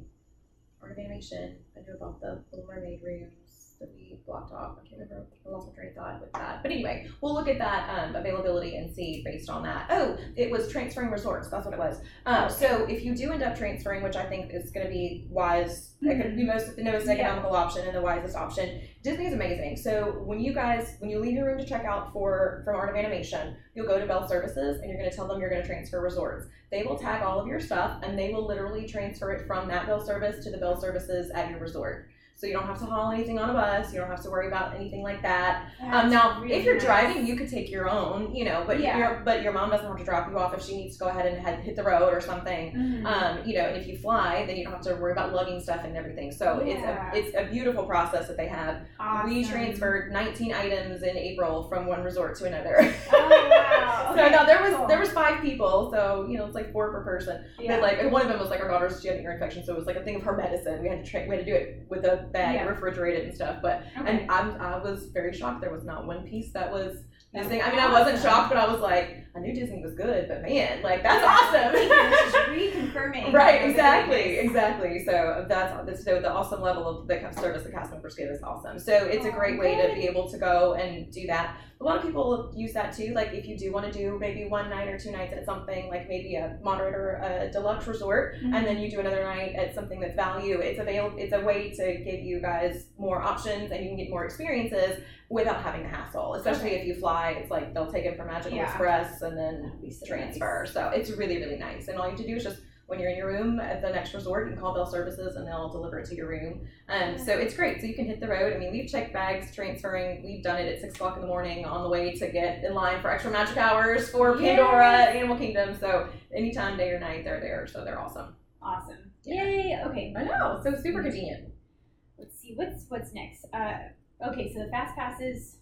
art of animation? I knew about the Little Mermaid rooms that we blocked off. I can't remember. I lost my train of thought with that. But anyway, we'll look at that um, availability and see based on that. Oh, it was transferring resorts. That's what it was. Um, so if you do end up transferring, which I think is going to be wise, it could be most the most Yeah. economical option and the wisest option. Disney is amazing. So when you guys, when you leave your room to check out for from Art of Animation, you'll go to Bell Services and you're going to tell them you're going to transfer resorts. They will tag all of your stuff and they will literally transfer it from that Bell service to the Bell services at your resort. So you don't have to haul anything on a bus. You don't have to worry about anything like that. Um, now, really if you're nice. driving, you could take your own, you know, but Yeah. your but your mom doesn't have to drop you off if she needs to go ahead and head, hit the road or something. Mm-hmm. Um, you know, and if you fly, then you don't have to worry about lugging stuff and everything. So Yeah. it's a it's a beautiful process that they have. Awesome. We transferred 19 items in April from one resort to another. Oh wow. so Okay, no, there was cool. there was five people, so you know it's like four per person. Yeah. But like one of them was like our daughter's she had an ear infection, so it was like a thing of her medicine. We had to tra- we had to do it with a bag, Yeah. refrigerate it and stuff. But Okay. and I'm, I was very shocked. There was not one piece that was That's thing, I mean, I wasn't shocked, but I was like, I knew Disney was good, but man, like that's awesome. reconfirming. right, exactly, exactly. So that's so the awesome level of the service the cast members give is awesome. So it's a Oh, great way to be able to go and do that. A lot of people use that too. Like if you do want to do maybe one night or two nights at something, like maybe a moderate or a deluxe resort, Mhm. and then you do another night at something that's value. It's available. It's a way to give you guys more options, and you can get more experiences without having the hassle. Especially Okay. if you fly, it's like they'll take it from Magical Yeah. Express and then so transfer. So it's really really nice, and all you have to do is just when you're in your room at the next resort, you can call Bell Services and they'll deliver it to your room. Um, so it's great. So you can hit the road. I mean, we've checked bags transferring. We've done it at six o'clock in the morning on the way to get in line for extra magic hours for Pandora, Yes. Animal Kingdom. So anytime, day or night, they're there. So they're awesome. Awesome. Yeah. Yay. Okay. I know. So super convenient. Let's see. What's what's next? Uh, okay. So the fast passes.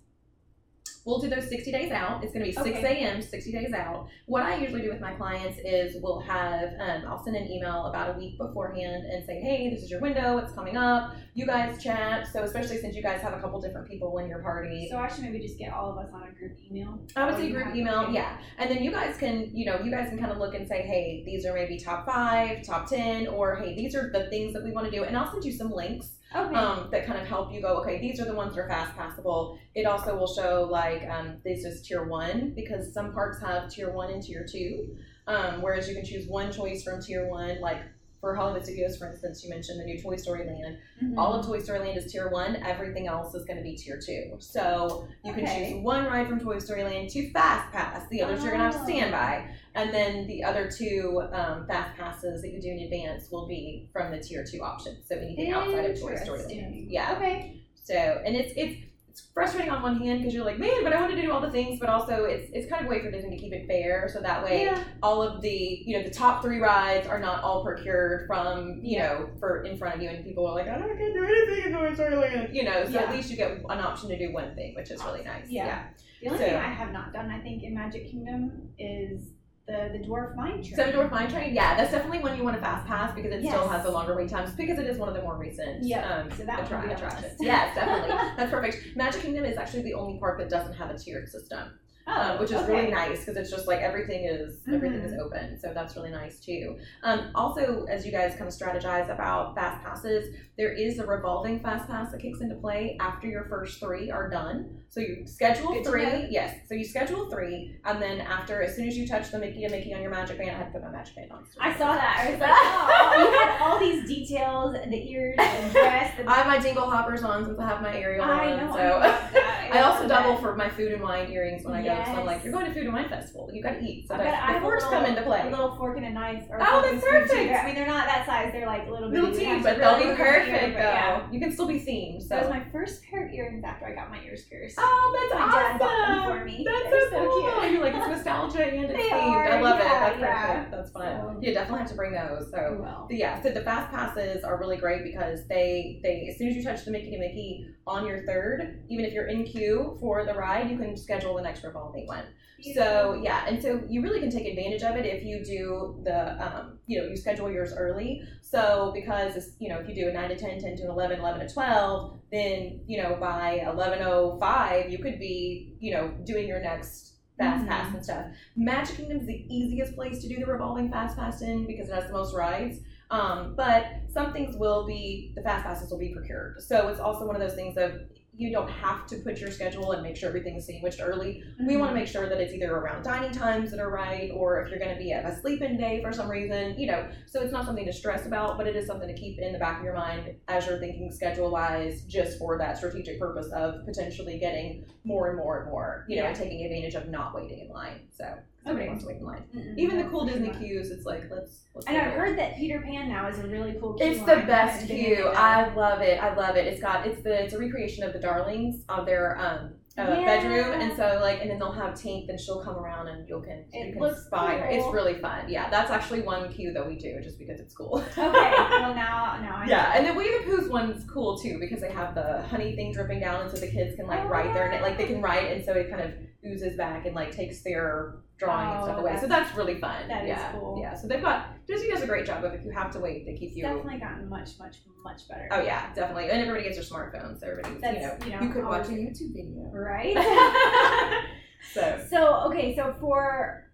We'll do those 60 days out. It's going to be 6 Okay. a.m., 60 days out. What I usually do with my clients is we'll have, um, I'll send an email about a week beforehand and say, hey, this is your window, it's coming up. You guys chat. So, especially since you guys have a couple different people in your party, So I should maybe just get all of us on a group email. I would Oh, say group email, yeah. And then you guys can, you know, you guys can kind of look and say, hey, these are maybe top five, top 10, or hey, these are the things that we want to do. And I'll send you some links Okay. um, that kind of help you go, okay, these are the ones that are fast passable. It also will show like um, this is tier one because some parks have tier one and tier two, um, whereas you can choose one choice from tier one. Like for Hollywood Studios, for instance, you mentioned the new Toy Story Land. Mhm. All of Toy Story Land is tier one. Everything else is going to be tier two. So you can choose one ride from Toy Story Land to Fast Pass. The others you're going to have to Oh. stand by. And then the other two um, Fast Passes that you do in advance will be from the tier two option. So anything outside of Toy Story. Yeah. Okay. So, and it's it's it's frustrating on one hand because you're like, man, but I wanted to do all the things, but also it's it's kind of a way for Disney to keep it fair, so that way Yeah. all of the you know the top three rides are not all procured from you know for in front of you, and people are like, I don't can't do anything in Toy Story Land, you know. So Yeah. at least you get an option to do one thing, which is really nice. Yeah. The only So- thing I have not done, I think, in Magic Kingdom is the the dwarf mine train. Seven Dwarf Mine Train, yeah, that's definitely one you want to fast pass because it still has the longer wait times because it is one of the more recent Yeah, um, so that attra- will be on the attractions. Yes, definitely, that's perfect. Magic Kingdom is actually the only park that doesn't have a tiered system. Oh, um, which is okay. really nice because it's just like everything is everything Mm-hmm. is open, so that's really nice too. Um, also, as you guys kind of strategize about fast passes, there is a revolving fast pass that kicks into play after your first three are done. So you schedule Good three, yes. So you schedule three, and then after, as soon as you touch the Mickey and Mickey on your magic band, I had to put my magic band on. I saw that. I was like, oh, you had all these details, the ears, the dress. The I have my jingle hoppers on since I have my Ariel I on. know. So I, also double that. for my food and wine earrings when I go. So I'm like, you're going to food and wine festival. You got to eat. So I bet that's, I the forks come into play. A little fork and a knife. Or Oh, that's perfect. I mean, they're not that size. They're like little Little teeny, but they'll be look at the ear, perfect though. yeah. You can still be themed. So. That was my first pair of earrings after I got my ears pierced. Oh, that's my awesome. dad bought them for me. That's They're so, so cool. cute. You're like it's nostalgia and it's themed. I love it. That's yeah. perfect. That's fun. So- You definitely have to bring those. So. Oh, well. But yeah, so the fast passes are really great because they they as soon as you touch the Mickey to Mickey on your third, even if you're in queue for the ride, you can schedule the next revolving one. So yeah, and so you really can take advantage of it if you do the um, you know you schedule yours early. So because you know if you do a nine to 10, 10 to 11, 11 to twelve, then you know by eleven oh five you could be you know doing your next fast Mhm. pass and stuff. Magic Kingdom's the easiest place to do the revolving fast pass in because it has the most rides. Um, but some things will be the fast passes will be procured. So it's also one of those things of you don't have to put your schedule and make sure everything's sandwiched early. We want to make sure that it's either around dining times that are right, or if you're going to be at a sleep-in day for some reason, you know. So it's not something to stress about, but it is something to keep in the back of your mind as you're thinking schedule-wise, just for that strategic purpose of potentially getting more and more and more, you know, and taking advantage of not waiting in line. So nobody wants to wait in line. Mm-mm, Even the cool Disney queues, it's like let's. let's And I've heard that Peter Pan now is a really cool queue It's the best I've been in queue. I love it. I love it. It's got it's the it's a recreation of the Darlings of their um uh, Yeah. bedroom, and so like and then they'll have Tink, and she'll come around and you can It you can looks spy her. It's really fun. Yeah, that's actually one queue that we do just because it's cool. Okay, well now now I Yeah, and the Winnie the Pooh's one's cool too because they have the honey thing dripping down, and so the kids can like Oh, write their like they can write, and so it kind of oozes back and like takes their drawing and Oh, stuff away. So that's really fun. that is yeah, cool. yeah. So they've got Disney does a great job of if you have to wait, they keep It's you. definitely gotten much much much better. Oh yeah, definitely. And everybody gets their smartphones, so everybody's That's, you know you know, you could watch a YouTube video. Right. So So okay, so for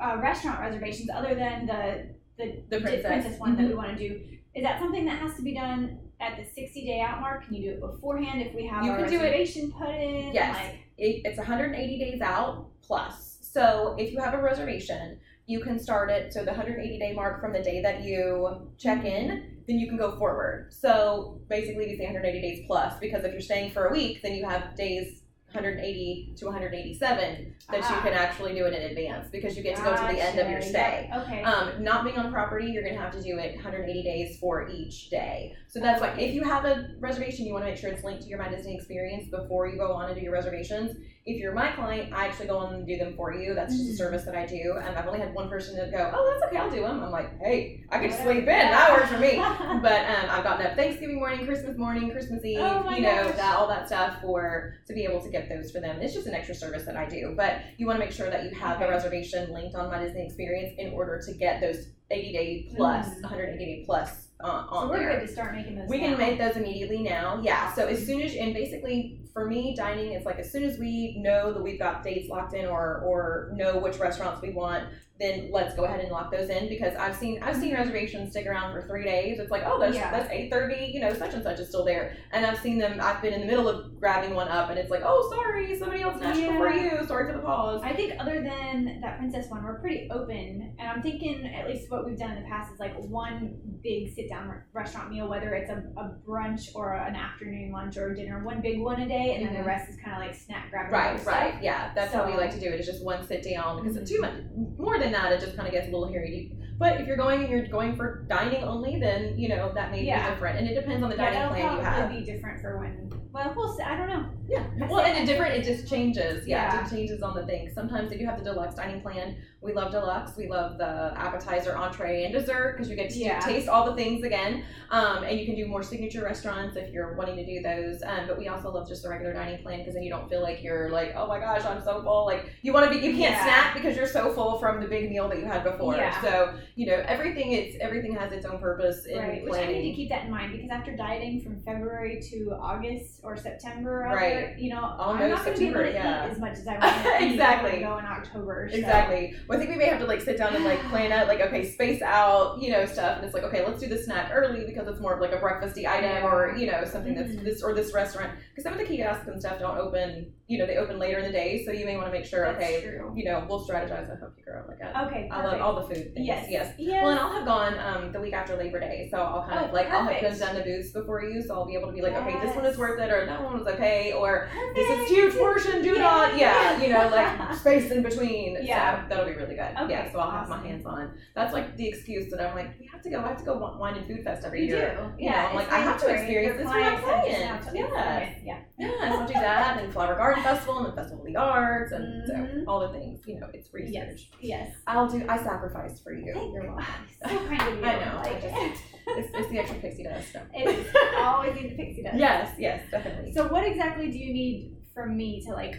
uh, restaurant reservations, other than the the, The di- princess. one that Mhm. we want to do, is that something that has to be done at the sixty day out mark? Can you do it beforehand if we have You a can do it- reservation put in? Yes. Like, it, it's 180 days out plus. So if you have a reservation, you can start it. So the 180 day mark from the day that you check in, then you can go forward. So basically, we say 180 days plus because if you're staying for a week, then you have days 180 to 187 that you Ah. can actually do it in advance because you get to go to the end of your stay. Okay. Um, not being on property, you're gonna have to do it 180 days for each day. So that's why if you have a reservation, you want to make sure it's linked to your My Disney experience before you go on and do your reservations. If you're my client, I actually go and do them for you. That's just a Mhm. service that I do, and I've only had one person to go, "Oh, that's okay, I'll do them." I'm like, "Hey, I can Whatever. sleep in. That works for me." But um, I've gotten up Thanksgiving morning, Christmas morning, Christmas Eve, Oh you know, gosh. that all that stuff for to be able to get those for them. It's just an extra service that I do. But you want to make sure that you have the Okay. reservation linked on My Disney Experience in order to get those 80 day plus, Mhm. 180 day plus uh, so we're there. good to start making those. We can make those immediately now. Yeah. So as soon as and basically for me dining it's like as soon as we know that we've got dates locked in or or know which restaurants we want, then let's go ahead and lock those in because I've seen I've seen reservations stick around for three days. It's like, oh that's Yeah. that's eight thirty, you know, such and such is still there. And I've seen them I've been in the middle of grabbing one up and it's like, oh sorry, somebody else snatched Yeah. before you. Sorry for the pause. I think other than that princess one, we're pretty open, and I'm thinking at least what we've done in the past is like one big sit down re- restaurant meal, whether it's a, a brunch or an afternoon lunch or dinner, one big one a day, and then Mhm. the rest is kind of like snack grab. Right, right, stuff. yeah. That's how we like to do it. It's just one sit down because Mhm. too much more than that, it just kind of gets a little hairy. But if you're going and you're going for dining only, then you know that may Yeah. be different, and it depends on the Yeah, dining plan you have. be different for when. Well, we'll see. I don't know. Yeah. Well, and it different. It just changes. Yeah, Yeah. it changes on the thing. Sometimes if you have the deluxe dining plan, we love deluxe. We love the appetizer, entree, and dessert because you get to Yeah. taste all the things again. Um, and you can do more signature restaurants if you're wanting to do those. Um, but we also love just the regular dining plan because then you don't feel like you're like, oh my gosh, I'm so full. Like you want to be, you can't Yeah. snack because you're so full from the big meal that you had before. Yeah. So you know everything. It's everything has its own purpose in Right, which I need to keep that in mind because after dieting from February to August or September, Right. you know, Oh, I'm not going to be able to yeah. eat as much as I want to Exactly. go in October. so- Exactly. Well, I think we may have to like sit down and like plan out like okay, space out, you know, stuff, and it's like okay, let's do the snack early because it's more of like a breakfasty item or you know something that's Mhm. this or this restaurant because some of the kiosks and stuff don't open, you know, they open later in the day, so you may want to make sure That's okay, true. you know, we'll strategize. I hope you girl like that. Okay, I love all the food things. Yes. yes. Yes. Well, and I'll have gone um, the week after Labor Day, so I'll kind of Oh, like I'll have done the booths before you, so I'll be able to be like, okay, this one is worth it, or that one was okay, or this is huge portion, do not, yeah, you know, like space in between. Yeah. So that'll be really good. Okay, yeah, so I'll have my hands on. That's like the excuse that I'm like, we have to go. I have to go wine and food fest every You do. year. You Yeah. know, I'm like, I have to experience this for my clients have just clients. now to Yes. experience- Yeah. Yeah, so I'll do that and Flower Garden Festival and the Festival of the Arts and so Mhm. all the things. You know, it's research. Yes. Yes. I'll do. I sacrificed for you. Thank You're you. welcome. So kind of you. I know, I just- It's, it's the extra pixie dust. So. it is always need the pixie dust. Yes, yes, definitely. So what exactly do you need from me to like?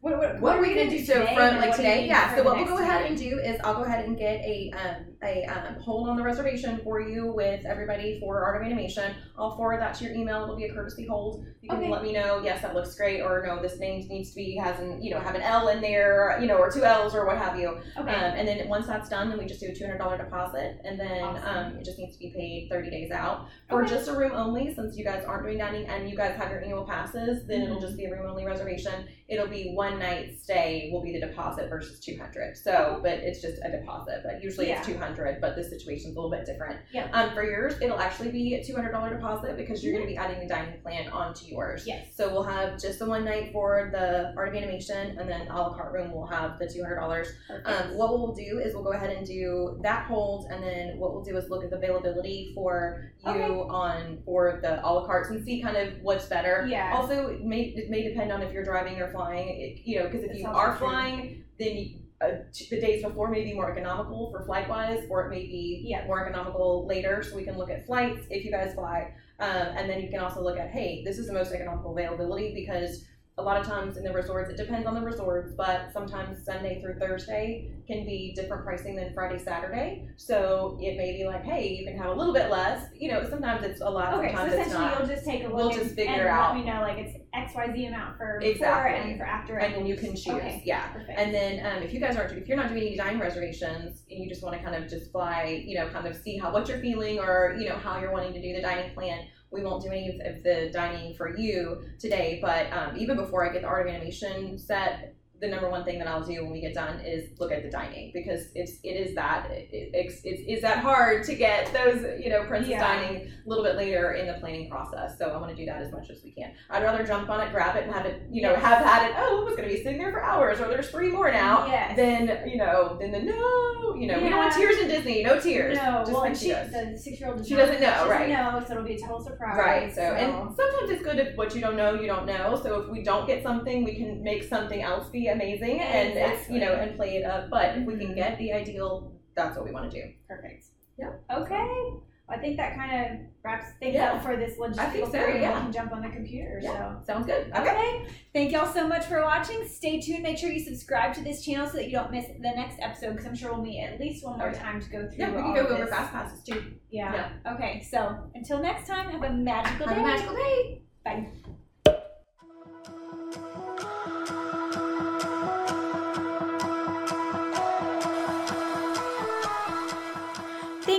What what, What are we gonna do so today? from like what today? Yeah. So what we'll go ahead week? and do is I'll go ahead and get a um a um hold on the reservation for you with everybody for Art of Animation. I'll forward that to your email. It'll be a courtesy hold. You can Okay. let me know. Yes, that looks great, or no, this name needs to be has an you know have an L in there, you know, or two L's or what have you. Okay. Um, and then once that's done, then we just do a two hundred dollar deposit, and then Awesome. um, it just needs to be paid thirty days out for Okay. just a room only. Since you guys aren't doing dining and you guys have your annual passes, then it'll Mhm. just be a room only reservation. It'll be one night stay will be the deposit versus two hundred. So, but it's just a deposit. But usually Yeah. it's two hundred. But this situation's a little bit different. Yeah. Um, for yours, it'll actually be a two hundred dollar deposit because you're going to be adding the dining plan onto yours. Yes. So we'll have just the one night for the art of animation, and then a la carte room will have the two hundred dollars. Um, what we'll do is we'll go ahead and do that hold, and then what we'll do is look at the availability for you Okay. on for the a la cartes and see kind of what's better. yeah. Also, it may it may depend on if you're driving or flying. It, you know, because if you are true. flying, then you, uh, the days before may be more economical for flight wise, or it may be Yeah. more economical later. So we can look at flights if you guys fly, um, and then you can also look at hey, this is the most economical availability because a lot of times in the resorts, it depends on the resorts, but sometimes Sunday through Thursday can be different pricing than Friday, Saturday. So it may be like, hey, you can have a little bit less. You know, sometimes it's a lot, Okay, so sometimes it's essentially not. you'll just take a look We'll and, just figure and out. let me know like it's X Y Z amount for Exactly. before and for after. And then you can choose. Okay. Yeah. Perfect. And then um, if you guys aren't, if you're not doing any dining reservations and you just want to kind of just fly, you know, kind of see how what you're feeling or you know how you're wanting to do the dining plan, we won't do any of the dining for you today. But um, even before I get the art of animation set, the number one thing that I'll do when we get done is look at the dining because it's it is that it, it's it's is that hard to get those you know princess Yeah. dining a little bit later in the planning process. So I want to do that as much as we can. I'd rather jump on it, grab it, and have it you know Yes. have had it. Oh, it was going to be sitting there for hours, or there's three more now Yes. then you know, then the no, you know, we don't want tears in Disney, no tears. No, just well, like she she, does. the six-year-old She doesn't know, she right. know, so it'll be a total surprise. Right. So, and sometimes it's good if what you don't know, you don't know. So if we don't get something, we can make something else be amazing, and it's you know, and play it up. But if we can Mhm. get the ideal, that's what we want to do. perfect. Yeah. Okay. I think that kind of wraps things Yeah. up for this logistical I think so, period. yeah. We can jump on the computer. Yeah. So. Sounds good. Okay. Okay. Thank y'all so much for watching. Stay tuned. Make sure you subscribe to this channel so that you don't miss the next episode because I'm sure we'll meet at least one more Okay. time to go through. Yeah, we can go over this. fast passes too. Yeah. Okay. So until next time, have a magical Have day. a magical day. Bye.